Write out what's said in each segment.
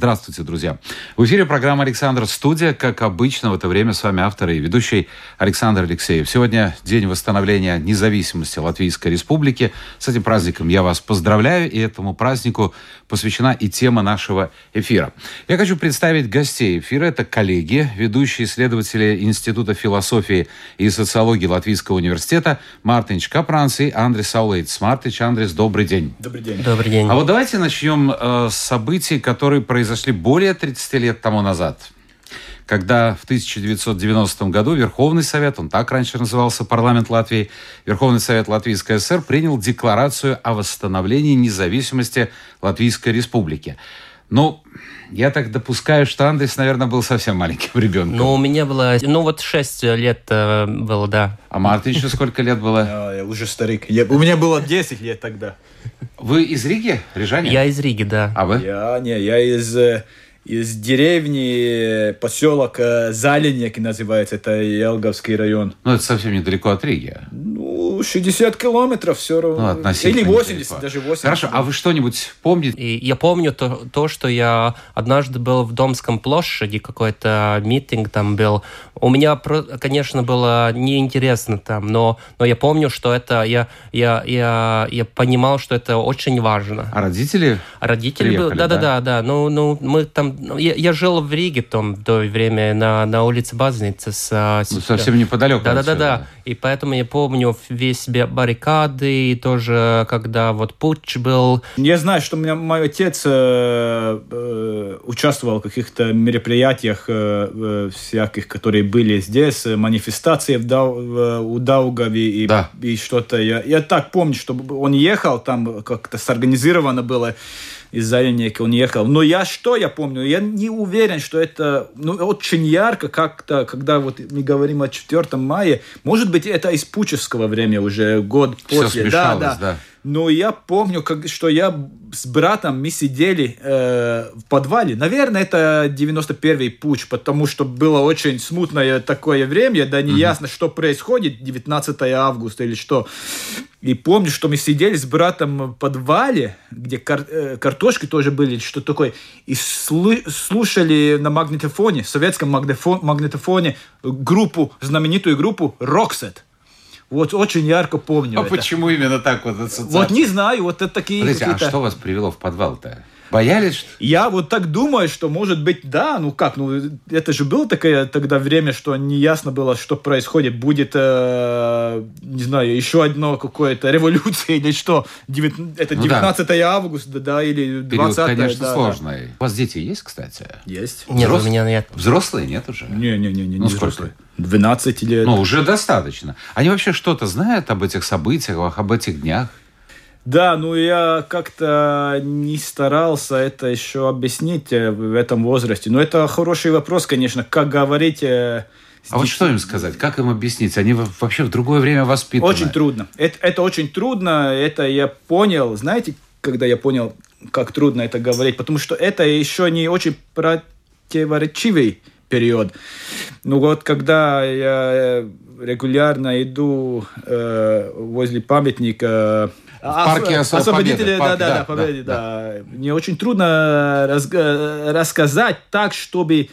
Здравствуйте, друзья. В эфире программа «Александр Студия». Как обычно, в это время с вами автор и ведущий Александр Алексеев. Сегодня день восстановления независимости Латвийской Республики. С этим праздником я вас поздравляю, и этому празднику посвящена и тема нашего эфира. Я хочу представить гостей эфира. Это коллеги, ведущие исследователи Института философии и социологии Латвийского университета Мартинч Капранс и Андрес Саулейтс. Мартинч, Андрес, добрый день. Добрый день. Добрый день. А вот давайте начнем э, с событий, которые произошли более 30 лет тому назад. Когда в 1990 году Верховный Совет, он так раньше назывался, парламент Латвии, Верховный Совет Латвийской ССР принял декларацию о восстановлении независимости Латвийской Республики. Ну, я так допускаю, что Андрес, наверное, был совсем маленьким ребенком. Ну, у меня было, ну, вот 6 лет э, было, да. А Марте еще сколько лет было? А, я уже старик. Я- у меня было 10 лет тогда. Вы из Риги, Рижане? Я из Риги, да. А вы? Я, не, я из, э, из деревни, поселок э, Заленек называется, это Елговский район. Ну, это совсем недалеко от Риги. Ну, 60 километров все равно. Ну, относительно Или 80, недалеко. даже 80. Хорошо, а вы что-нибудь помните? И я помню то, то, что я однажды был в Домском площади, какой-то митинг там был. У меня, конечно, было неинтересно там, но, но я помню, что это, я, я, я, я понимал, что это очень важно. А родители? А Родители Приехали, были, да, да, да? да. Ну, ну, мы там, ну, я, я жил в Риге там в то время на, на улице Базницы с, а, Ну, совсем неподалеку Да, да, да, да. И поэтому я помню весь бе- баррикады, и тоже, когда вот путч был. Я знаю, что у меня мой отец э, э, участвовал в каких-то мероприятиях э, э, всяких, которые были здесь, э, манифестации в Дау- в- у Даугави и, Да. и что-то. Я, я так помню, что он ехал, там как-то сорганизировано было из Заленника он ехал. Но я что я помню? Я не уверен, что это ну, очень ярко как-то, когда вот мы говорим о 4 мая. Может быть, это из пучевского времени уже, год Всё после. смешалось, да, да. Но я помню, как, что я с братом, мы сидели э, в подвале. Наверное, это 91-й путь, потому что было очень смутное такое время, да не ясно, что происходит, 19 августа или что. И помню, что мы сидели с братом в подвале, где кар- э, картошки тоже были, что такое, и слы- слушали на магнитофоне, советском магнитофо- магнитофоне группу, знаменитую группу «Роксет». Вот очень ярко помню А это. почему именно так вот ассоциация? Вот не знаю, вот это такие Подождите, а что вас привело в подвал-то? Боялись? что- Я вот так думаю, что может быть, да, ну как, ну это же было такое тогда время, что не ясно было, что происходит, будет, э, не знаю, еще одно какое-то революция или что, Девят- это Ну да. 19 августа, да, или 20 Период, конечно, да, сложный. У вас дети есть, кстати? да. Есть. Нет, Взрос- у меня нет. Взрослые нет уже? Не-не-не, Ну, не сколько? взрослые. 12 лет. Ну, уже достаточно. Они вообще что-то знают об этих событиях, об этих днях? Да, ну я как-то не старался это еще объяснить э, в этом возрасте. Но это хороший вопрос, конечно, как говорить... э, А вот что им сказать? Как им объяснить? Они во- вообще в другое время воспитаны. Очень трудно. Это, это очень трудно. Это я понял. Знаете, когда я понял, как трудно это говорить? Потому что это еще не очень противоречивый период. Ну вот, когда я э, регулярно иду э, возле памятника парке ос- освободителя, да, да, да, да, Победы, да, да. Мне очень трудно раз- рассказать так, чтобы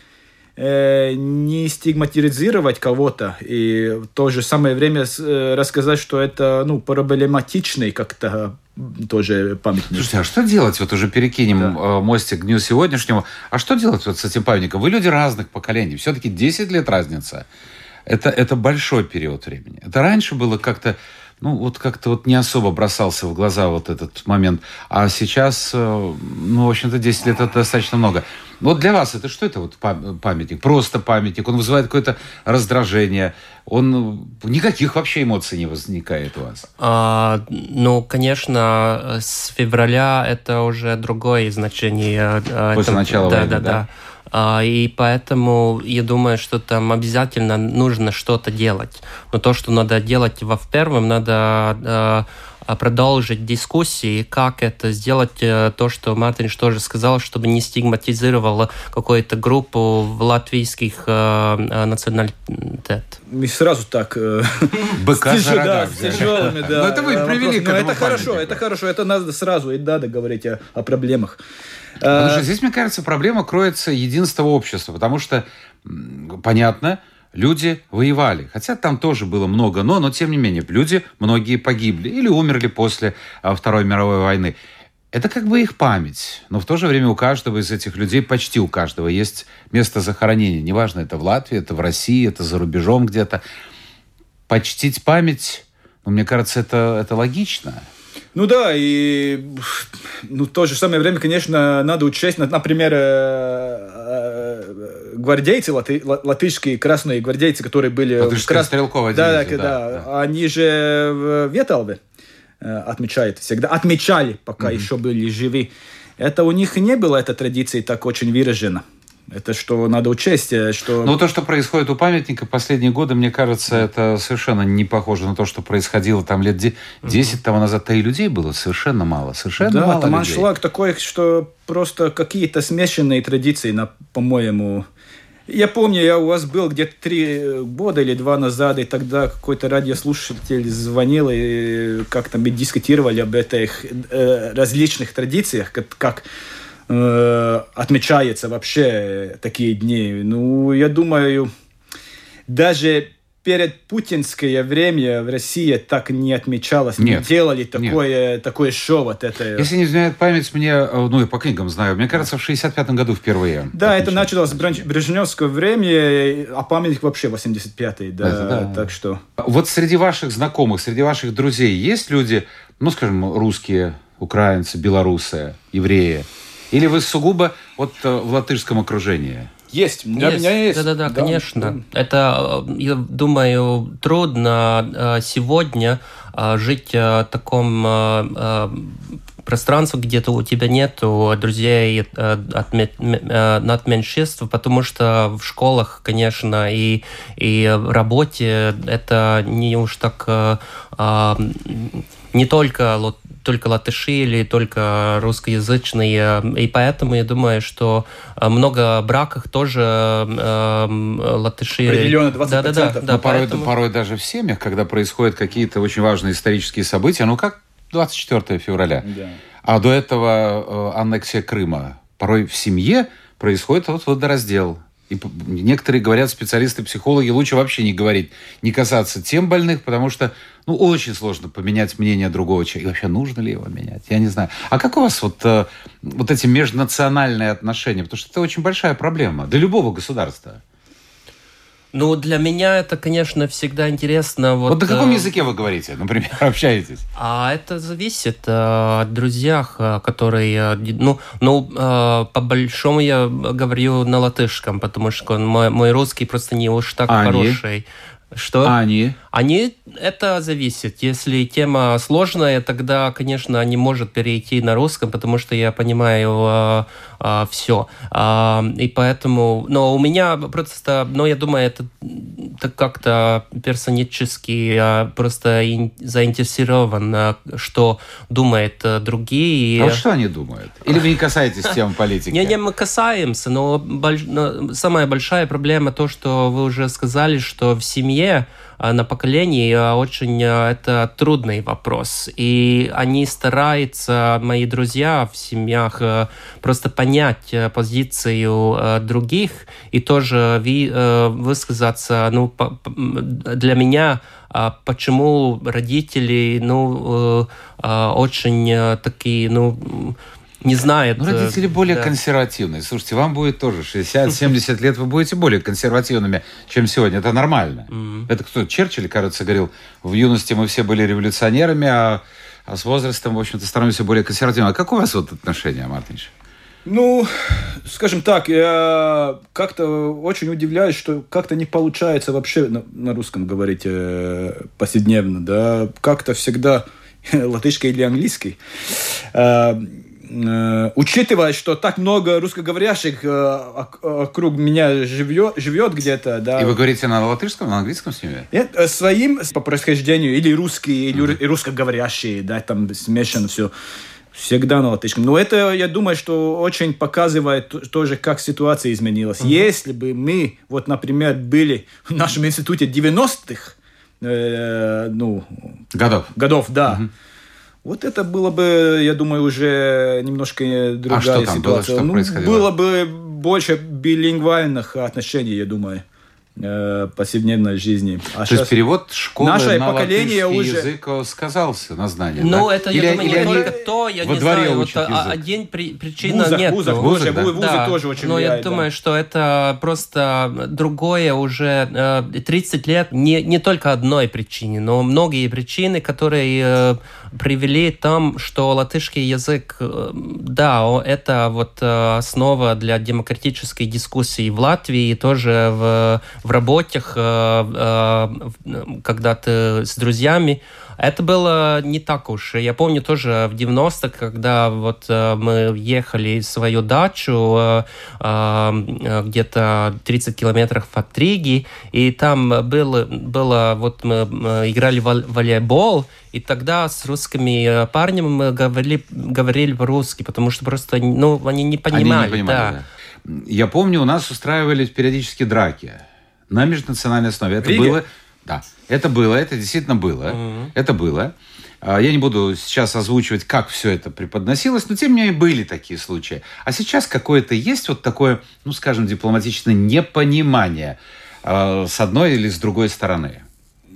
э, не стигматизировать кого-то и в то же самое время э, рассказать, что это ну, проблематичный как-то тоже памятник. Слушайте, а что делать? Вот уже перекинем э, мостик к дню сегодняшнему. А что делать вот с этим памятником? Вы люди разных поколений. Все-таки 10 лет разница. Это, это большой период времени. Это раньше было как-то, ну, вот как-то вот не особо бросался в глаза вот этот момент. А сейчас, э, ну, в общем-то, 10 лет это достаточно много. Вот для вас это что это вот пам- памятник? Просто памятник. Он вызывает какое-то раздражение. Он э, никаких вообще эмоций не возникает у вас. А, ну, конечно, с февраля это уже другое значение. а, После это- начала да, войны, да, да? да. А, и поэтому я думаю, что там обязательно нужно что-то делать. Но то, что надо делать во первом, надо а, а, продолжить дискуссии, как это сделать, э, то, что Мартин тоже сказал, чтобы не стигматизировало какую-то группу в латвийских э, э националитет. Мы сразу так... Э, Быка за да, с тяжелыми, да. Но это вы привели к Это хорошо, это хорошо, это надо сразу и надо говорить о, о проблемах. Потому что здесь, мне кажется, проблема кроется единства общества, потому что, понятно, люди воевали. Хотя там тоже было много но, но тем не менее, люди многие погибли или умерли после а, Второй мировой войны. Это как бы их память. Но в то же время у каждого из этих людей, почти у каждого, есть место захоронения. Неважно, это в Латвии, это в России, это за рубежом где-то. Почтить память, ну, мне кажется, это, это логично. Ну да, и ну, в то же самое время, конечно, надо учесть, например, э, э, гвардейцы, латы, латышские красные гвардейцы, которые были... Латышская крас... стрелковая да, дивизия, да, да, да. Они же в Веталве э, отмечают всегда, отмечали, пока mm-hmm. еще были живы. Это у них не было этой традиции так очень выражено. Это что надо учесть, э, что... Ну, то, что происходит у памятника последние годы, мне кажется, это совершенно не похоже на то, что происходило там лет 10 угу. тому назад. Да и людей было совершенно мало. Совершенно да, мало там людей. аншлаг такой, что просто какие-то смешанные традиции, на, по-моему... Я помню, я у вас был где-то три года или два назад, и тогда какой-то радиослушатель звонил, и как-то мы дискутировали об этих э, различных традициях, как, как э, отмечается вообще такие дни. Ну, я думаю, даже перед путинское время в России так не отмечалось, нет, не делали такое, нет. такое шоу от этого. Если не изменяет память, мне, э, ну и по книгам знаю, мне кажется, в 65-м году впервые. Да, отмечали. это началось в Брежневское время, а памятник вообще 85-й, да, это, да, так что... Вот среди ваших знакомых, среди ваших друзей есть люди, ну, скажем, русские, украинцы, белорусы, евреи, или вы сугубо вот э, в латышском окружении? Есть, у меня есть. Да-да-да, конечно. Да. Это, э, я думаю, трудно э, сегодня жить в таком пространстве, где-то у тебя нет друзей от, от меньшинств, потому что в школах, конечно, и, и в работе это не уж так не только только латыши или только русскоязычные. И поэтому я думаю, что э, много браках тоже э, латыши... Определенно 20%. Да, да, да, да, порой, поэтому... порой даже в семьях, когда происходят какие-то очень важные исторические события, ну как 24 февраля, да. а до этого э, аннексия Крыма, порой в семье происходит вот водораздел. И некоторые говорят, специалисты-психологи, лучше вообще не говорить, не касаться тем больных, потому что ну, очень сложно поменять мнение другого человека. И вообще, нужно ли его менять? Я не знаю. А как у вас вот, э, вот эти межнациональные отношения? Потому что это очень большая проблема для любого государства. Ну, для меня это, конечно, всегда интересно. Вот, вот на каком э... языке вы говорите, например, общаетесь? А это зависит э, от друзьях, э, которые... Э, ну, ну э, по-большому я говорю на латышском, потому что мой, мой русский просто не уж так а хороший. Они? Что? А они? Они, это зависит. Если тема сложная, тогда, конечно, не может перейти на русском, потому что я понимаю а, а, все. А, и поэтому, но у меня просто, но я думаю, это, это как-то персонически а, просто ин, заинтересован, что думают а, другие. А что они думают? Или вы не касаетесь темы политики? Не, не, мы касаемся, но, больш, но самая большая проблема то, что вы уже сказали, что в семье Э, на поколении э, очень э, это трудный вопрос. И они стараются, мои друзья в семьях, просто понять позицию других и тоже высказаться, ну, для меня почему родители, ну, очень такие, ну, не знает. Ну, родители более да. консервативные. Слушайте, вам будет тоже 60-70 лет, вы будете более консервативными, чем сегодня. Это нормально. Mm-hmm. Это кто? Черчилль, кажется, говорил, в юности мы все были революционерами, а, а с возрастом, в общем-то, становимся более консервативными. А как у вас вот отношения, Мартинич? Ну, скажем так, я как-то очень удивляюсь, что как-то не получается вообще на, на русском говорить э, повседневно, да, как-то всегда латышский или английский. Э, э, учитывая, что так много русскоговорящих э, ок- вокруг меня живет, живет где-то, да. И вы говорите на латышском, на английском с ними? Нет, э, своим по происхождению, или русские, или и русскоговорящие, да, там смешано все. Всегда на латышском. Но это, я думаю, что очень показывает тоже, как ситуация изменилась. Если бы мы, вот, например, были в нашем институте 90-х, э, ну, Годов. годов, да, вот это было бы, я думаю, уже немножко другая А что там было? ситуация. Что ну, происходило? было бы больше билингвальных отношений, я думаю, э, повседневной жизни. А То щас- есть перевод школы Наше на поколение латышский уже- язык э, сказался на знание, Ну, да? это, Или- я думаю, или не они только то, я во не дворе знаю, вот, учат а, язык? один при, причина вузах, нет. вузах, Вузах, да? вузы Да, тоже очень но я влияют, да. думаю, что это просто другое уже э, 30 лет, не, не только одной причине, но многие причины, которые э, привели там, что латышский язык, э, да, это вот э, основа для демократической дискуссии в Латвии, и тоже в, в работах, э, э, когда ты с друзьями, это было не так уж. Я помню тоже в 90-х, когда вот э, мы ехали в свою дачу где-то 30 километров от Риги, и там было, было вот мы, играли в вол- волейбол, и тогда с русскими парнями мы говорили, говорили по-русски, потому что просто ну, они не понимали. Они не понимали, да. да. Я помню, у нас устраивались периодически драки на межнациональной основе. Это было... Да, это было, это действительно было. Это было. А, Я не буду сейчас озвучивать, как все это преподносилось, но тем не менее были такие случаи. А сейчас какое-то есть вот такое, ну, скажем, дипломатичное непонимание э, с одной или с другой стороны.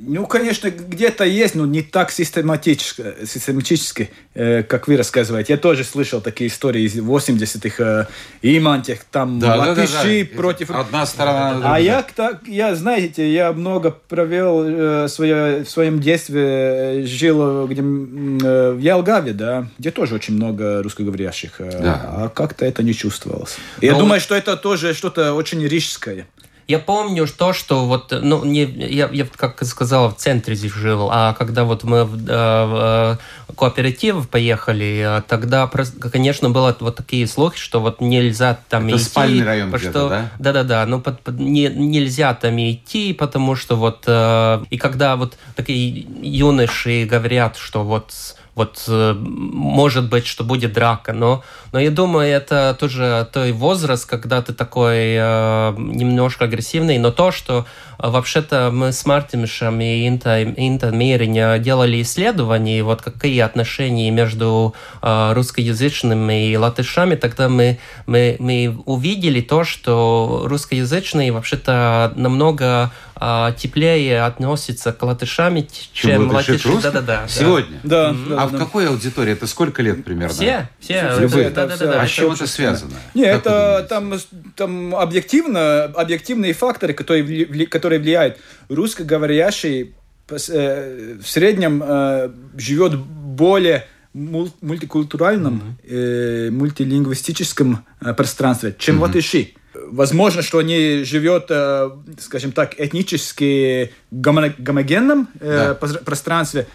Ну, конечно, где-то есть, но не так систематически, систематически э, как вы рассказываете. Я тоже слышал такие истории из 80-х, э, имантих, там латыши против... Одна сторона. А другая. я, так, я, знаете, я много провел э, свое, в своем детстве, э, жил где, м, э, в Ялгаве, да, где тоже очень много русскоговорящих, э, Да. а как-то это не чувствовалось. Я Ну, думаю, что это тоже что-то очень рижское. Я помню то, что вот, ну, не, я, я, как сказал, в центре здесь жил, а когда вот мы в, э, в э, кооператив поехали, э, тогда, конечно, было вот такие слухи, что вот нельзя там Это идти. спальный район что- да? Да-да-да, ну, под- под- не, нельзя там идти, потому что вот, э, и когда вот такие юноши говорят, что вот вот э, может быть, что будет драка, но, но я думаю, это тоже той возраст, когда ты такой э, немножко агрессивный, но то, что э, вообще-то мы с Мартимишем и Инта, Инта Мириня делали исследования, вот какие отношения между э, русскоязычными и латышами, тогда мы, мы, мы увидели то, что русскоязычные вообще-то намного э, теплее относятся к латышам, чем латыши к латыши. русским? Да-да-да. да. Сегодня. Да, да, А в да. какой аудитории? Это сколько лет примерно? Все, все, Любые. да, да, да, да. А с чем это связано? Не, Как это там, там объективно, объективные факторы, которые, вли- которые влияют. Русскоговорящий э, в среднем э, живет более мул- мультикультуральном, э, мультилингвистическом э, пространстве, чем латыши. Возможно, что они живут, э, скажем так, этнически гомо- гомогенном э, Да. пространстве.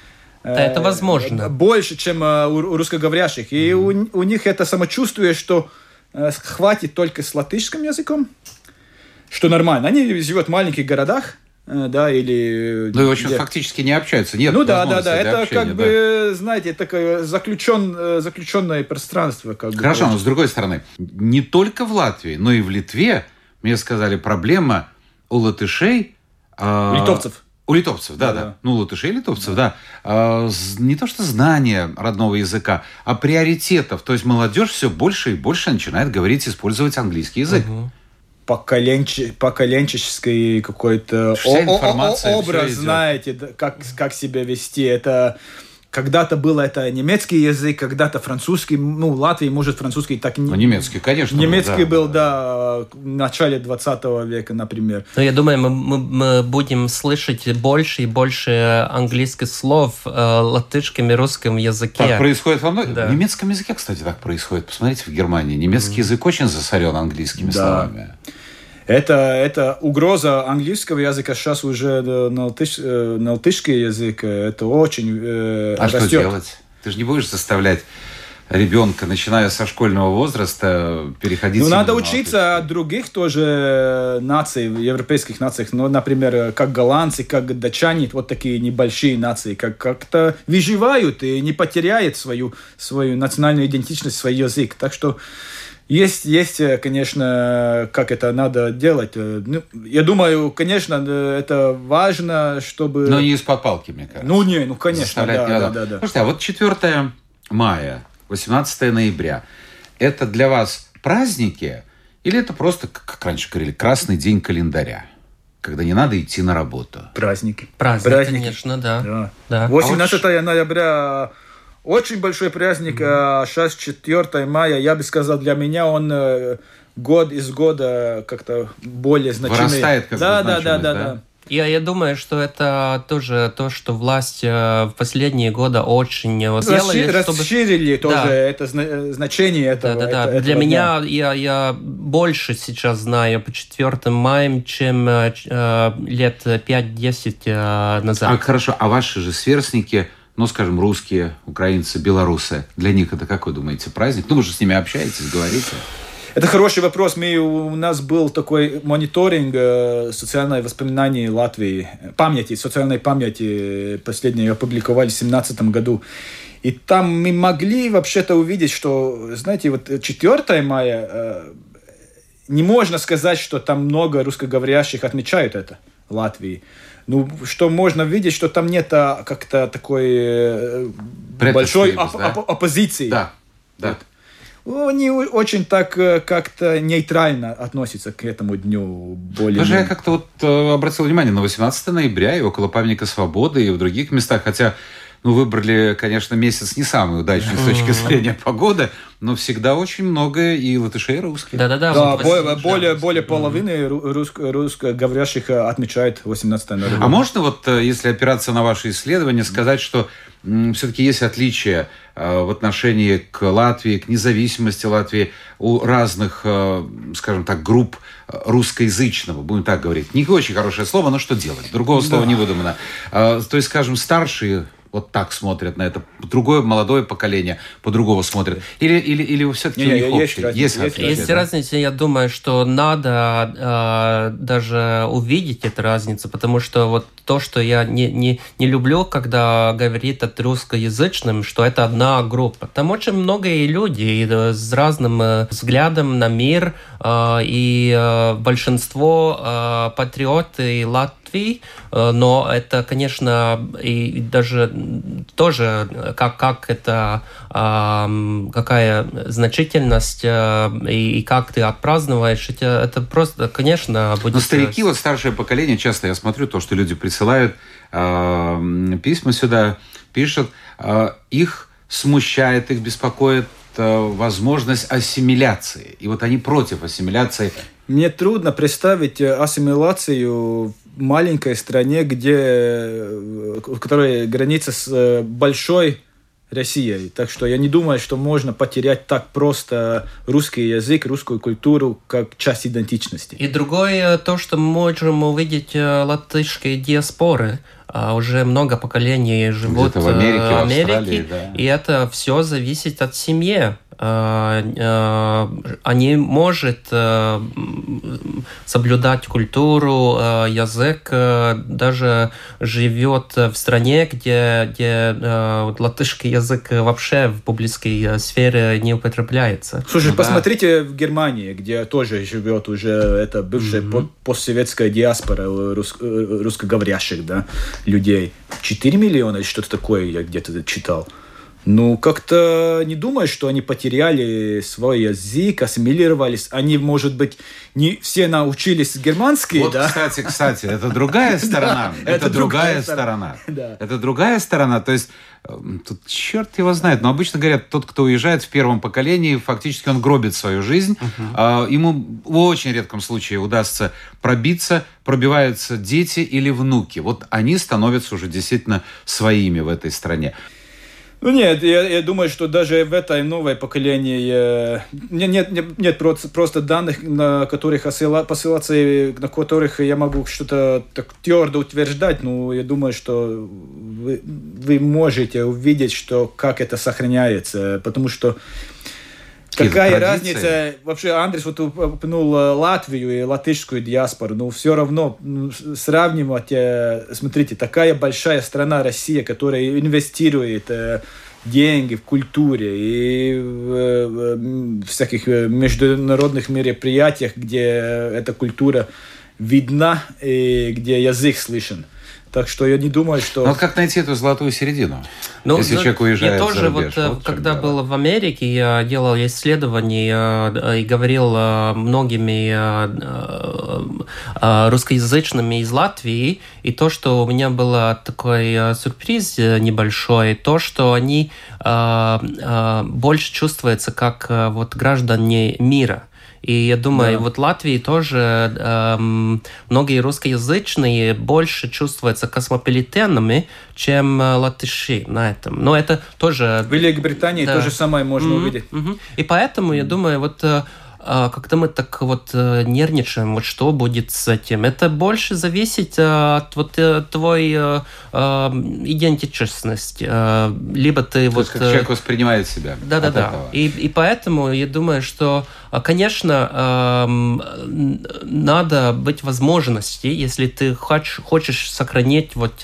Да, это э, возможно. Больше, чем у, русскоговорящих. И у, у них это самочувствие, что хватит только с латышским языком, что нормально. Они живут в маленьких городах, да, или... Ну и, в общем, где- фактически не общаются. Нет ну да, да, да, это общения, как да. бы, знаете, такое заключен, э, заключенное пространство. Как бы, Хорошо, но получится. с другой стороны, не только в Латвии, но и в Литве, мне сказали, проблема у латышей... а, У литовцев. У литовцев, да, да. Да-да. Ну, латышей и литовцев, да. А, з- не то что знание родного языка, а приоритетов. То есть молодежь все больше и больше начинает говорить, использовать английский язык. Поколенче- поколенческий какой-то образ, знаете, как, как себя вести. Это когда-то было это немецкий язык, когда-то французский, ну, Латвии, может, французский так не... Ну, немецкий, конечно. Немецкий да. был, да, в начале 20 века, например. Но я думаю, мы, мы, мы будем слышать больше и больше английских слов э, латышском и русском языке. Так происходит во многих. Да. В немецком языке, кстати, так происходит. Посмотрите, в Германии немецкий язык очень засорен английскими Да. словами. Это, это угроза английского языка сейчас уже да, на, латыш- э, на латышский язык. э, Это очень э, А что растет. делать? Ты же не будешь заставлять ребенка, начиная со школьного возраста, переходить... Ну, надо на учиться от других тоже наций, европейских нациях. Ну, например, как голландцы, как датчане, вот такие небольшие нации, как как-то выживают и не потеряют свою, свою национальную идентичность, свой язык. Так что есть, есть, э, конечно, как это надо делать. Э, Ну, я думаю, конечно, э, это важно, чтобы... Но не из-под палки, мне кажется. Ну, не, ну, конечно, да, да, да, да. Слушайте, а вот 4 мая, 18 ноября, это для вас праздники или это просто, как раньше говорили, красный день календаря, когда не надо идти на работу? Праздники. Праздник, Праздники. конечно, да. Да. Да. 18 ноября очень большой праздник, а сейчас 4 мая, я бы сказал, для меня он э, год из года как-то более значимый. Вырастает как да, да, да, да, да? да. Я, я думаю, что это тоже то, что власть э, в последние годы очень э, сделали, Расши- чтобы... Расширили тоже Да. это э, значение этого. Да, да, да. это- Для этого меня дня. я, я больше сейчас знаю по 4 мая, чем э, лет 5-10 э, назад. А хорошо, а ваши же сверстники, ну, скажем, русские, украинцы, белорусы, для них это, как вы думаете, праздник? Ну, вы же с ними общаетесь, говорите. Это хороший вопрос. Мы, у нас был такой мониторинг э, социальных воспоминаний Латвии, э, памяти, социальной памяти, э, последние опубликовали в 2017 году. И там мы могли вообще-то увидеть, что, знаете, вот 4 мая, э, не можно сказать, что там много русскоговорящих отмечают это в Латвии. Ну, что можно видеть, что там нет а, как-то такой э, большой оп- да? оп- оппозиции. Да, да. Ну, Они очень так э, как-то нейтрально относятся к этому дню. Более Даже я как-то вот э, обратил внимание на 18 ноября и около памятника свободы, и в других местах, хотя ну, выбрали, конечно, месяц не самый удачный с точки зрения погоды, но всегда очень много и латышей, и русских. Да-да-да. Да, вот более, более, половины ру- русско- русскоговорящих э, отмечают 18 ноября. А можно вот, э, если опираться на ваши исследования, сказать, что все-таки есть отличия э, в отношении к Латвии, к независимости Латвии у разных, скажем так, групп русскоязычного, будем так говорить. Не очень хорошее слово, но что делать? Другого слова не выдумано. То есть, скажем, старшие вот так смотрят на это, другое молодое поколение по-другому смотрит. Или, или, или все-таки Не, у них есть разница, Есть есть отличия, Есть да? разница, я думаю, что надо э, даже увидеть эту разницу, потому что вот то, что я не, не, не люблю, когда говорит от русскоязычным, что это одна группа. Там очень много и люди и, э, с разным э, взглядом на мир, э, и э, большинство э, патриоты Латвии, э, но это, конечно, и даже тоже э, как, как это, какая значительность э, и, и как ты отпразднуешь, это, это просто, конечно, будет... Но старики, вот старшее поколение, часто я смотрю то, что люди присылают э, письма сюда, пишут, э, их смущает, их беспокоит э, возможность ассимиляции. И вот они против ассимиляции. Мне трудно представить э, ассимиляцию маленькой стране, где, э, в которой граница с э, большой Россией. Так что я не думаю, что можно потерять так просто русский язык, русскую культуру как часть идентичности. И другое, то, что мы можем увидеть латышские диаспоры. А Уже много поколений живут в Америке, э, в Америке, да. и это все зависит от семьи. Э, э, Они может соблюдать культуру, язык, даже живет в стране, где, где латышский язык вообще в публичной сфере не употребляется. Слушай, да. посмотрите в Германии, где тоже живет уже это бывшая по- постсоветская диаспора рус- русскоговорящих да, людей. 4 миллиона что-то такое я где-то читал. Ну, как-то не думаю, что они потеряли свой язык, ассимилировались. Они, может быть, не все научились германский, Вот, да? кстати, кстати, это другая сторона. Да, Это это другая другая сторона. Да. Это другая сторона. То есть эм, тут черт его знает. Но обычно говорят, тот, кто уезжает в первом поколении, фактически он гробит свою жизнь. А, Ему в очень редком случае удастся пробиться, пробиваются дети или внуки. Вот они становятся уже действительно своими в этой стране. Ну нет, я, я думаю, что даже в этой новой поколении э, нет, нет, нет просто, данных, на которых посылаться, на которых я могу что-то так твердо утверждать. Но я думаю, что вы, вы можете увидеть, что как это сохраняется, потому что Какая традиции. разница? Вообще, Андрес вот упомянул э, Латвию и латышскую диаспору. Но все равно сравнивать, э, смотрите, такая большая страна Россия, которая инвестирует э, деньги в культуре и в всяких международных мероприятиях, где эта культура видна и где язык слышен. Так что я не думаю, что... Ну, вот как найти эту золотую середину? Ну, если ну, человек уезжает Я тоже, вот, э, вот когда был в Америке, я делал исследования э, и говорил э, многими русскоязычными из Латвии, и то, что у меня был такой сюрприз небольшой, то, что они больше чувствуются как вот граждане мира. И я думаю, да. вот Латвии тоже эм, многие русскоязычные больше чувствуются космополитенами, чем э, латыши на этом. Но это тоже... В Великобритании да. то же самое можно mm-hmm. увидеть. Mm-hmm. И поэтому, я думаю, вот э, а, когда мы так вот э, нервничаем, вот что будет с этим, это больше зависит э, от вот э, твой идентичности. Либо ты То вот... Есть, как человек воспринимает себя. Да-да-да. И, и поэтому я думаю, что, конечно, эм, надо быть возможности, если ты хочешь, хочешь сохранить вот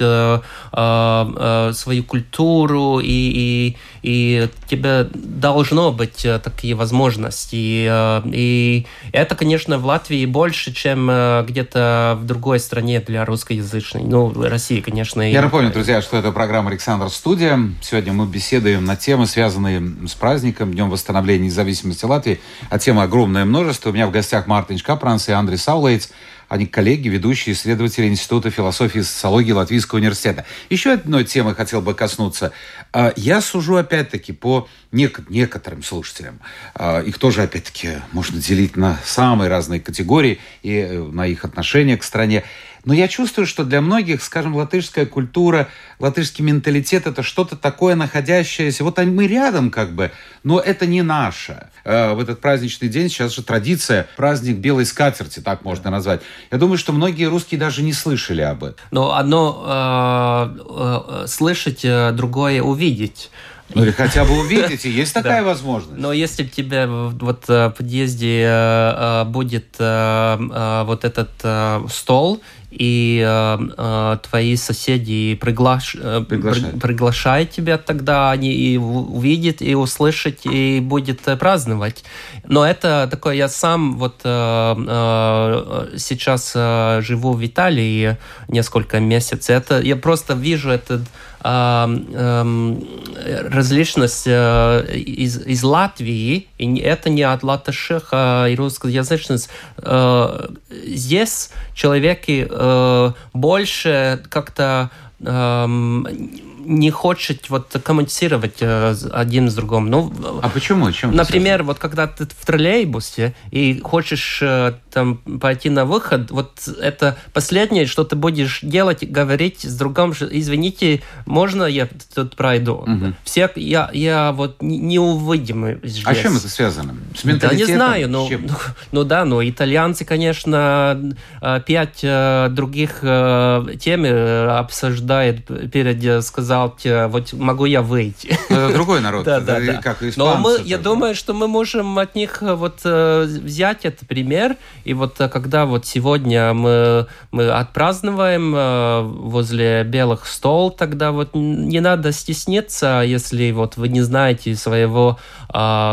свою культуру и, и, и тебе должно быть такие возможности. И, и это, конечно, в Латвии больше, чем э, где-то в другой стране для русскоязычной. Ну, России, конечно. Я и... напомню, друзья, что это программа «Александр Студия». Сегодня мы беседуем на темы, связанные с праздником, Днем восстановления независимости Латвии. А тема огромное множество. У меня в гостях Мартин Капранс и Андрей Саулейц. Они коллеги, ведущие исследователи Института философии и социологии Латвийского университета. Еще одной темы хотел бы коснуться. А, я сужу, опять-таки, по некоторым слушателям. А, их тоже, опять-таки, можно делить на самые разные категории и э, на их отношение к стране. Но я чувствую, что для многих, скажем, латышская культура, латышский менталитет – это что-то такое находящееся. Вот мы рядом как бы, но это не наше. Э, в этот праздничный день сейчас же традиция, праздник белой скатерти, так можно назвать. Я думаю, что многие русские даже не слышали об этом. Но одно э, э, слышать, другое увидеть. Ну или хотя бы увидите, есть такая возможность. Но если тебе вот в подъезде будет вот этот стол, и э, э, твои соседи приглаш... Э, приглашают. приглашают тебя, тогда они и увидят, и услышат, и будет э, праздновать. Но это такое, я сам вот э, э, сейчас э, живу в Италии несколько месяцев. Это, я просто вижу этот различность э, из, из Латвии, и это не от латыших а и русскоязычных. Здесь человеки э, больше как-то не хочет вот коммуницировать э, один с другим. Ну, а почему? Чем например, вот когда ты в троллейбусе и хочешь э, там пойти на выход, вот это последнее, что ты будешь делать, говорить с другом, извините, можно я тут пройду? Угу. Все, я, я вот не, увидим здесь. А с чем это связано? С менталитетом? Да, не знаю, но, ну, ну да, но итальянцы, конечно, э, пять других тем обсуждают перед сказать сказал, вот могу я выйти. Ну, это другой народ, да, да, да. как испанцы. Но мы, я думаю, что мы можем от них э, вот э, взять этот пример, и вот э, когда вот сегодня мы, мы отпразднуем возле белых стол, тогда вот не надо стесниться, если вот вы не знаете своего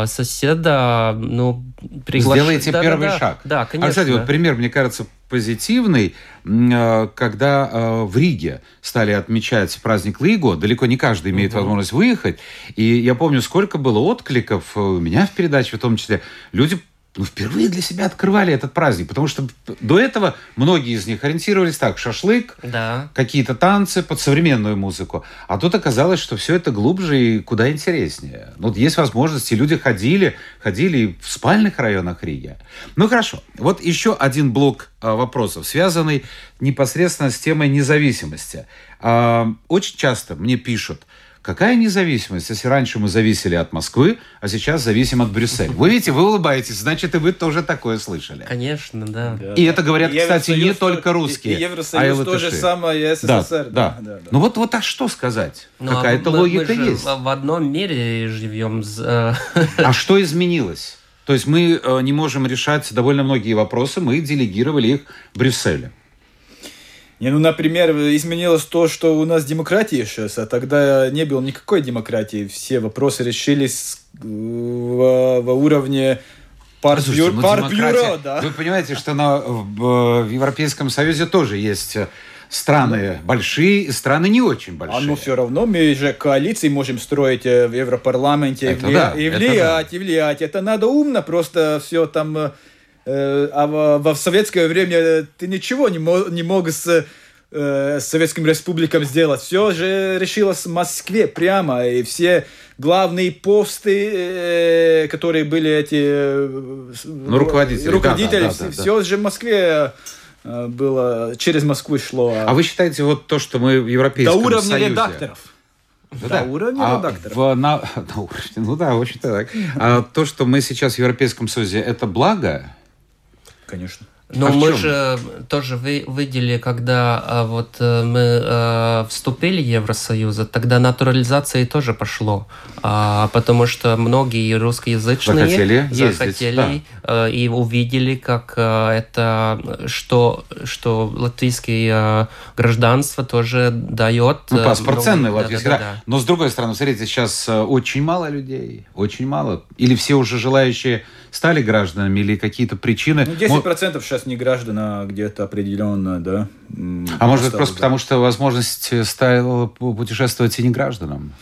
соседа, ну, приглашать. Сделайте да, первый да, шаг. Да, конечно. А, кстати, вот пример, мне кажется, позитивный, э, когда э, в Риге стали отмечать праздник Лиго, далеко не каждый имеет возможность выехать, и я помню, сколько было откликов у меня в передаче в том числе. Люди ну, впервые для себя открывали этот праздник, потому что до этого многие из них ориентировались так, шашлык, да. какие-то танцы под современную музыку. А тут оказалось, что все это глубже и куда интереснее. Ну, вот есть возможности, люди ходили, ходили в спальных районах Риги. Ну, хорошо. Вот еще один блок а, вопросов, связанный непосредственно с темой независимости. А, очень часто мне пишут, Какая независимость, если раньше мы зависели от Москвы, а сейчас зависим от Брюсселя? Вы видите, вы улыбаетесь, значит, и вы тоже такое слышали. Конечно, да. И это говорят, И кстати, не только то- русские, И, а и Евросоюз то же самое, и Да, СССР. да. Ну вот, вот а что сказать? Ну, а Какая-то мы- логика мы же есть. В одном мире живем. э, А что изменилось? То есть мы э, не можем решать довольно многие вопросы, мы делегировали их Брюсселю. Не, ну, например, изменилось то, что у нас демократия сейчас, а тогда не было никакой демократии. Все вопросы решились э, во, во уровне Слушайте, партбюро, ну, да. Вы понимаете, что на, в, в Европейском Союзе тоже есть э, страны большие и страны не очень большие. А ну все равно мы же коалиции можем строить э, в Европарламенте Это и, да, влия- и это влиять, и влиять. Это надо умно, просто все там... э, э, а во- в советское время ты ничего не, мо- не мог с, э, Советским Республикам сделать. Все же решилось в Москве прямо. И все главные посты, э, которые были эти... э, Ну, руководители, да, руководители, да, да, да, да. все же в Москве э, было, через Москву шло. А вы считаете, вот то, что мы в До Европейском уровня Союзе... редакторов. Да, До уровня А редакторов. в- на, на уровне, ну да, в общем-то так. А то, что мы сейчас в Европейском Союзе, это благо? Конечно. Но А мы же тоже вы, видели, когда а, вот э, мы э, вступили в Евросоюз, тогда натурализация тоже пошло, А, потому что многие русскоязычные Захотели ездить, захотели, э, и увидели, как э, это, что, что латвийское э, гражданство тоже дает. Ну, паспорт много- ценный да, латвийский, да, да, да, да. Но с другой стороны, смотрите, сейчас очень мало людей, очень мало. Или все уже желающие стали гражданами, или какие-то причины. Ну, Мо- 10% сейчас не граждане, где-то определенно, да. А может быть, просто да. потому, что возможность э, стала пу- путешествовать и не гражданам?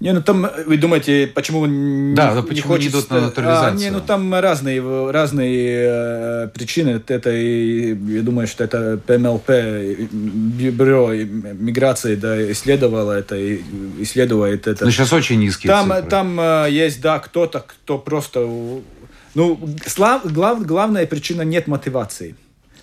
Не, ну там, вы думаете, почему Да, не почему не идут на ста- натурализацию? А, не, ну там разные, разные э, причины. Это, и, я думаю, что это ПМЛП, бюро миграции, да, исследовало это, и исследует это. Ну, сейчас очень низкие Там, цифры. там э, есть, да, кто-то, кто просто... Ну, слав- глав- главная причина нет мотивации.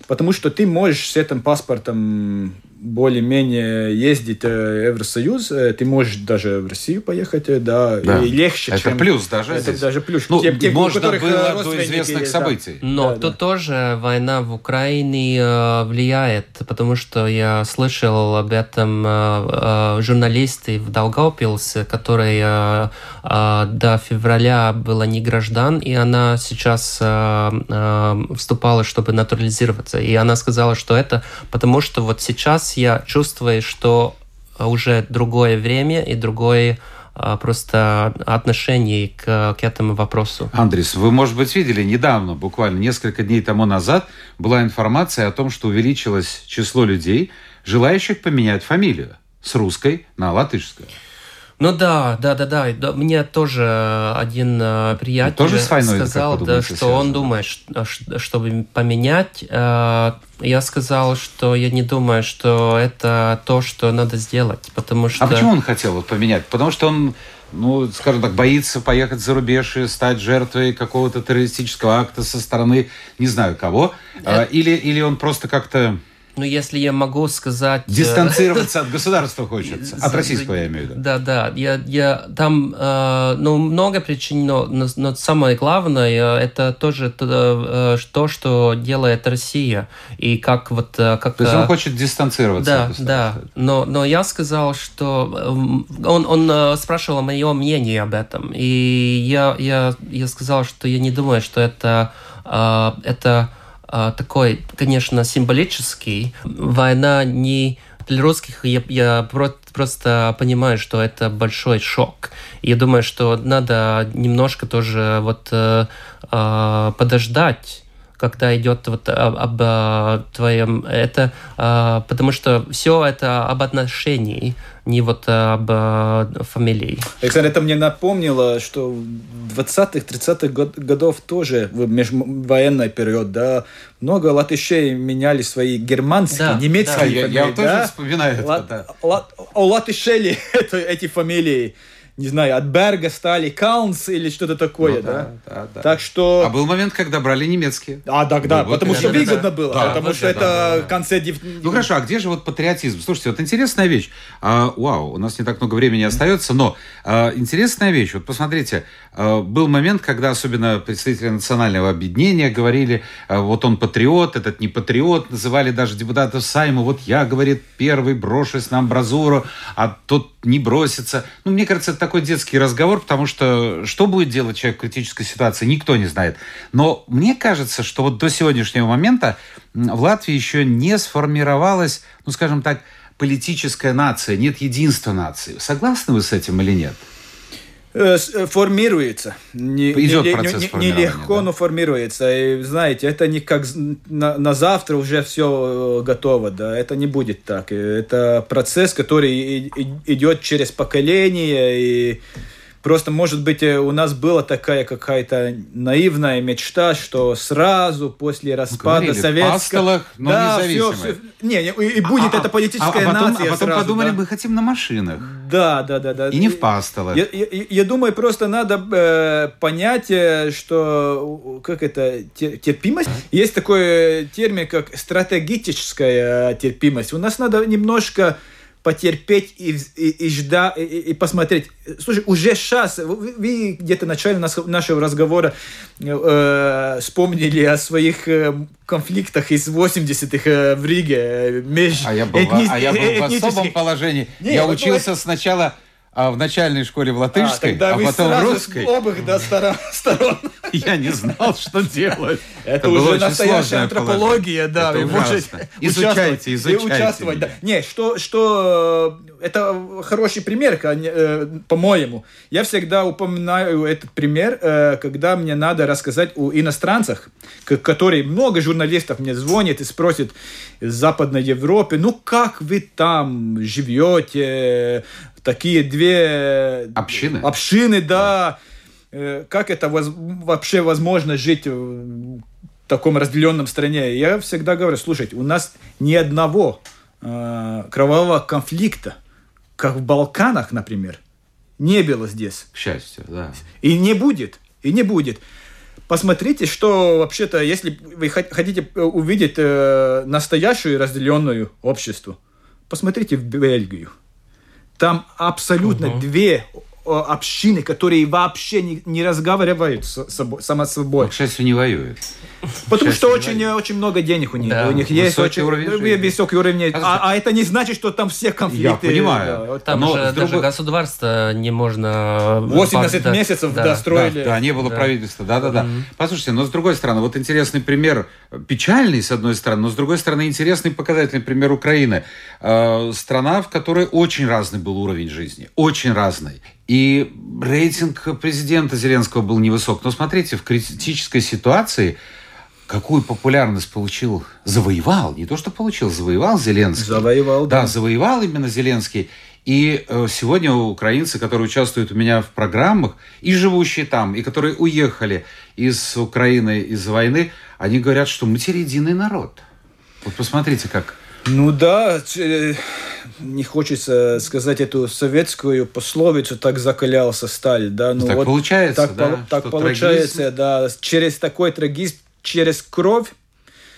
Потому что ты можешь с этим паспортом более-менее ездить э, в Евросоюз, э, ты можешь даже в Россию поехать, э, да, Да. и легче, Это чем... плюс даже Это здесь. даже плюс. Ну, Тем- тем, у можно которых, э, было до известных есть, да. событий. Но Да, тут да. тоже война в Украине э, влияет, потому что я слышал об этом э, э, журналисты в Долгопилсе, который э, э, до февраля была не граждан, и она сейчас э, э, вступала, чтобы натурализироваться. И она сказала, что это потому, что вот сейчас я чувствую, что уже другое время и другое э, просто отношение к, к этому вопросу. Андрес, вы, может быть, видели недавно, буквально несколько дней тому назад, была информация о том, что увеличилось число людей, желающих поменять фамилию с русской на латышскую. Ну да, да, да, да. Мне тоже один э, приятель Тоже с войной, сказал, вы да, что он связано? думает, что, ш- чтобы поменять. э, Я сказал, что я не думаю, что это то, что надо сделать, потому что... А почему он хотел вот поменять? Потому что он, ну, скажем так, боится поехать за рубеж и стать жертвой какого-то террористического акта со стороны не знаю кого. А, Или, или он просто как-то Ну, если я могу сказать... э, дистанцироваться от государства хочется. От российского, я имею в виду. Да, да. Я, я там, э, ну, много причин, но, но, самое главное, э, это тоже то, то, что делает Россия. И как вот... Как, То есть он хочет дистанцироваться Да, от государства. да. Но, но я сказал, что эм, он, он спрашивал мое мнение об этом. И я, я, я сказал, что я не думаю, что это, это такой, конечно, символический. Война не для русских я, я про- просто понимаю, что это большой шок. Я думаю, что надо немножко тоже вот э, э, подождать когда идет вот об, об, э, твоем это э, потому что все это об отношении не вот об э, фамилии Александр, это мне напомнило, что в 20-х, 30-х год- годов тоже в межвоенный период, да, много латышей меняли свои германские, Да, немецкие Да, я, фамилии, я тоже да. вспоминаю это. Ла- да. ла- Олатышели это, эти фамилии. Не знаю, от Берга стали Каунс или что-то такое, Ну да? да, да. Так что... А был момент, когда брали немецкие. А, да, да, Был, вот потому что да, да, выгодно да. было, Да, потому вот что это, это да, да, да. конце... дев- Ну хорошо, а где же вот патриотизм? Слушайте, вот интересная вещь. А, вау, у нас не так много времени остается, но а, интересная вещь. Вот посмотрите, а, был момент, когда особенно представители национального объединения говорили, а, вот он патриот, этот не патриот, называли даже депутатов Сайма, вот я, говорит, первый брошусь на амбразуру, а тот не бросится. Ну, мне кажется, это такой детский разговор, потому что что будет делать человек в критической ситуации, никто не знает. Но мне кажется, что вот до сегодняшнего момента в Латвии еще не сформировалась, ну, скажем так, политическая нация, нет единства нации. Согласны вы с этим или нет? Э, э, формируется. Не, Идет не- не- процесс не- формирования, Нелегко, да? но формируется. И знаете, это не как на, на завтра уже все готово, да. Это не будет так. Это процесс, который и- и- идет через поколения и Просто, может быть, э, у нас была такая какая-то наивная мечта, что сразу после распада говорили, советского... пастолах, но независимые. Не, не, и, и будет А, эта а, политическая а, потом, нация А потом сразу, подумали, да. мы хотим на машинах. Да, да, да, да. И не в пастолах. Я, я- я думаю, просто надо э, понять, э, что как это те- терпимость. Есть такой термин, как стратегическая терпимость. У нас надо немножко потерпеть и, и, и ждать, и, и посмотреть. Слушай, уже сейчас, вы, вы где-то в начале нас- нашего разговора э, вспомнили о своих э, конфликтах из 80-х э, в Риге. э, меж А я был, в- этни- а я был в особом положении. Не, я учился сначала а, в начальной школе в А, латышской, тогда а, вы потом в сразу русской. с обоих да, сторон. Я не знал, что делать. Это, было уже настоящая антропология, да. Это ужасно. Изучайте, участвовать, и изучайте участвовать, да. Не, что, что э, это хороший пример, э, по-моему. Я всегда упоминаю этот пример, э, когда мне надо рассказать о иностранцах, которые много журналистов мне звонят и спросят из Западной Европы, ну как вы там живете, такие две Общины? общины, да. Э, Как это воз- вообще возможно жить в таком разделенном стране? Я всегда говорю, слушайте, у нас ни одного э, кровавого конфликта, как в Балканах, например, не было здесь. К счастью, да. И не будет. И не будет. Посмотрите, что вообще-то, если вы хот- хотите увидеть э, настоящую разделенную общество, посмотрите в Бельгию. Там абсолютно две о, общины, которые вообще не, не разговаривают с собой, сама с собой. Но, к счастью, не воюет. Потому что очень, воюют. очень много денег у них. Да, у них есть очень уровень жизни. высокий уровень. А, а это не значит, что там все конфликты. Я понимаю. да, Там Но же с даже другой- государство не можно... 80 Да, месяцев да. да, строили. Да, да, не было Да. правительства, да-да-да. Послушайте, но с другой стороны, вот интересный пример, печальный с одной стороны, но с другой стороны интересный показательный пример Украины. Э, страна, в которой очень разный был уровень жизни, очень разный. И рейтинг президента Зеленского был невысок. Но смотрите, в критической ситуации какую популярность получил, завоевал, не то что получил, завоевал Зеленский. Завоевал, Да, да. завоевал именно Зеленский. И э, сегодня украинцы, которые участвуют у меня в программах, и живущие там, и которые уехали из Украины из-за войны, они говорят, что мы теперь единый народ. Вот посмотрите, как... Ну да, э, не хочется сказать эту советскую пословицу «так закалялся сталь», да, ну Так вот получается, так, да, пол- так получается, да, через такой трагизм, через кровь,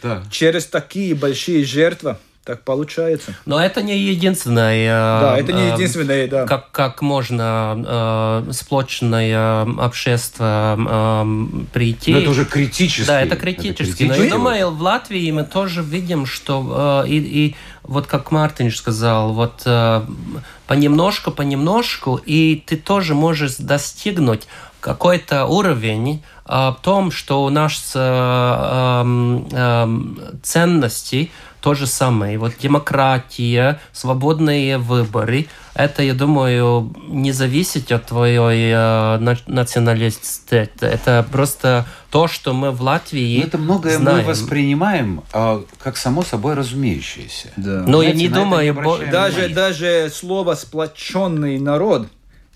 Да. через такие большие жертвы, так получается. Но это не единственное. Да, это не э, единственное, да. Как, как можно э, сплоченное общество э, прийти. Но это уже критически. Да, это критически. Но я думаю, в Латвии мы тоже видим, что э, и, и вот как Мартин сказал, вот э, понемножку, понемножку, и ты тоже можешь достигнуть какой-то уровень э, в том, что у нас э, эм, эм, ценности то же самое. Вот демократия, свободные выборы, это, я думаю, не зависит от твоей э, на- националитета. Это просто то, что мы в Латвии Но это многое знаем. мы воспринимаем а, как само собой разумеющееся. Да. Но я Знаете, не на это думаю... не Даже, даже слово «сплоченный народ»,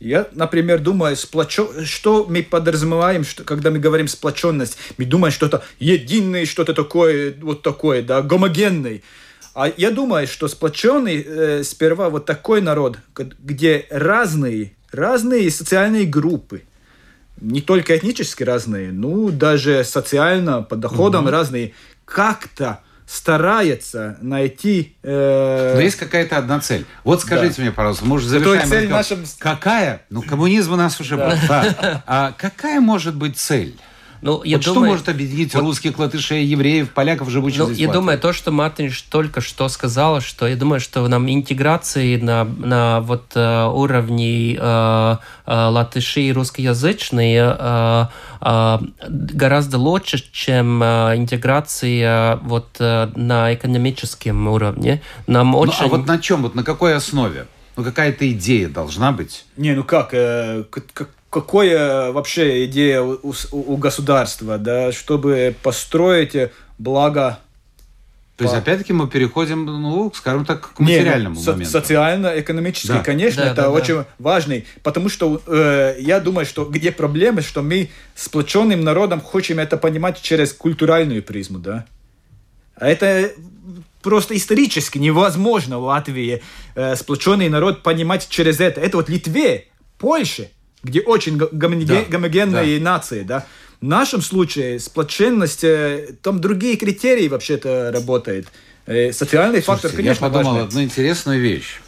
я, например, думаю, сплочен... что мы подразумеваем, что, когда мы говорим сплоченность? Мы думаем что-то единое, что-то такое, вот такое, да, гомогенный. А я думаю, что сплоченный э, сперва вот такой народ, где разные разные социальные группы. Не только этнически разные, ну, даже социально, по доходам разные. Как-то старается найти... э, Но есть какая-то одна цель. Вот скажите Да. мне, пожалуйста, мы уже завершаем цель разговор. нашим- Какая? Ну, коммунизм у нас уже был. Да. А какая может быть цель? Ну, я вот что думаю, может объединить русских, латышей, евреев, поляков, живущих Ну, здесь? я думаю, то, что Мартин только что сказал, что я думаю, что нам интеграции на, на вот э, уровне э, э, латыши и русскоязычные э, э, гораздо лучше, чем э, интеграция вот э, на экономическом уровне. Нам Ну, очень... а вот на чем, вот на какой основе? Ну, какая-то идея должна быть. Не, ну как, э, к- к- какая вообще идея у, у государства, да, чтобы построить э, благо... То есть, опять-таки, мы переходим, ну, скажем так, к Не, ну, материальному со- моменту. Социально-экономический, Да. конечно, Да, это да, да. очень важный, потому что э, я думаю, что где проблемы, что мы сплоченным народом хотим это понимать через культуральную призму, да. А это просто исторически невозможно в Латвии э, сплоченный народ понимать через это. Это вот Литве, Польше, где очень го- гомоге- Да, гомогенные нации, да. В нашем случае сплоченность, э, там другие критерии вообще-то работает. Э, социальный фактор, Слушайте, конечно, я подумал важный. одну интересную вещь.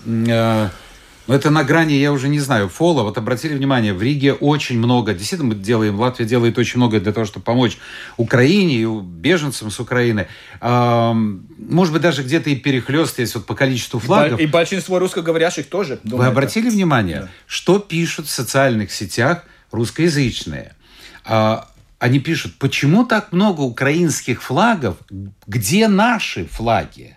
Но это на грани, я уже не знаю, фола. Вот обратили внимание, в Риге очень много, действительно мы делаем, Латвия делает очень много для того, чтобы помочь Украине и беженцам с Украины. Может быть, даже где-то и перехлест есть вот по количеству флагов. И большинство русскоговорящих тоже. Вы думаю, обратили это- внимание, Да. что пишут в социальных сетях русскоязычные? А, Они пишут, почему так много украинских флагов, где наши флаги?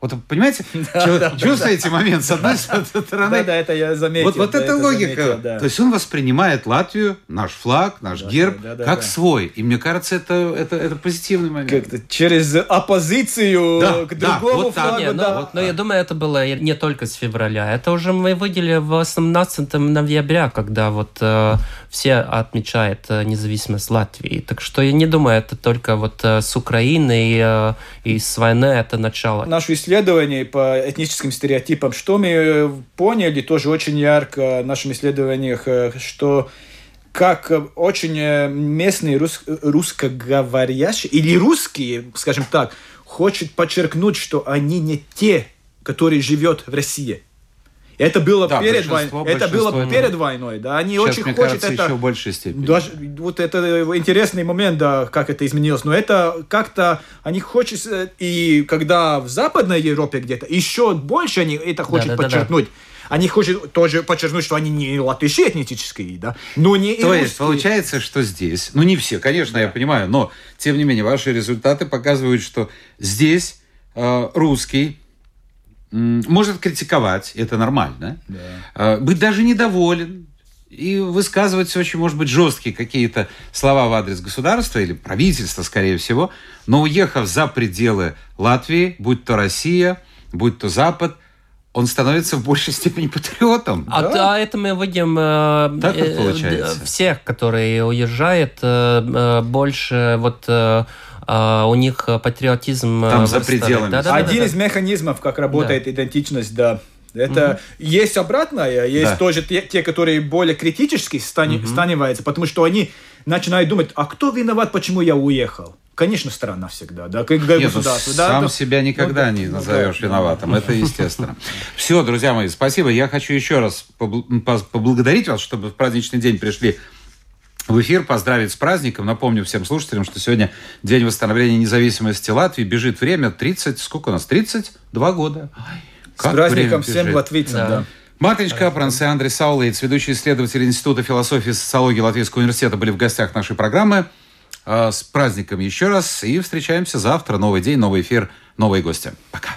Вот вы понимаете, чё- да, чувствуете момент с одной стороны? Да, да, это я заметил. Вот, вот да, эта логика. заметил, да. То есть он воспринимает Латвию, наш флаг, наш герб, да, да, как да. свой. И мне кажется, это, это, это позитивный момент. Как-то через оппозицию Да, к да, другому вот так. флагу, Не, ну, да. вот, но я думаю, это было не только с февраля. Это уже мы выделили в 18 ноября, когда вот э, все отмечают э, независимость Латвии. Так что я не думаю, это только вот э, с Украиной э, и с войны это начало. Наше исследование по этническим стереотипам, что мы э, поняли тоже очень ярко в нашем исследованиях, э, что как э, очень местные рус- русскоговорящие или русские, скажем так, хочет подчеркнуть, что они не те, которые живет в России. Это было Да, перед войной. Это было большинство, перед войной, да. Они Сейчас, очень мне хотят кажется, это. еще в большей степени. Даже вот это интересный момент, да, как это изменилось. Но это как-то они хотят, э, и когда в Западной Европе где-то, еще больше они это хотят Да-да-да-да. подчеркнуть. Они хотят тоже подчеркнуть, что они не латыши этнические, да, но не и То есть получается, что здесь, ну не все, конечно, я понимаю, но тем не менее ваши результаты показывают, что здесь э, русский может критиковать, это нормально, э, быть даже недоволен и высказывать очень, может быть, жесткие какие-то слова в адрес государства или правительства, скорее всего, но уехав за пределы Латвии, будь то Россия, будь то Запад, он становится в большей степени патриотом. А, Да. а это мы видим э, Так э, получается. д- всех, которые уезжают, э, э, больше вот э, э, у них патриотизм э, Там за пределами. Да-да-да-да. Один из механизмов, как работает идентичность, да. Это есть обратное, есть Да. тоже те, те, которые более критически стани- станиваются, потому что они начинают думать, а кто виноват, почему я уехал? Конечно, страна всегда, да, как Нет, ну, государство. да, сам да. себя никогда Ну, да, не назовешь да, виноватым. Это естественно. Все, друзья мои, спасибо. Я хочу еще раз побл- поблагодарить вас, чтобы в праздничный день пришли в эфир, поздравить с праздником. Напомню всем слушателям, что сегодня День восстановления независимости Латвии. Бежит время 30, сколько у нас? 32 года. С как праздником время всем латвийцам, Да. да. Матвич Капранс и Андрей Саулейц, ведущий исследователь Института философии и социологии Латвийского университета, были в гостях нашей программы. А, С праздником еще раз. И встречаемся завтра. Новый день, новый эфир, новые гости. Пока.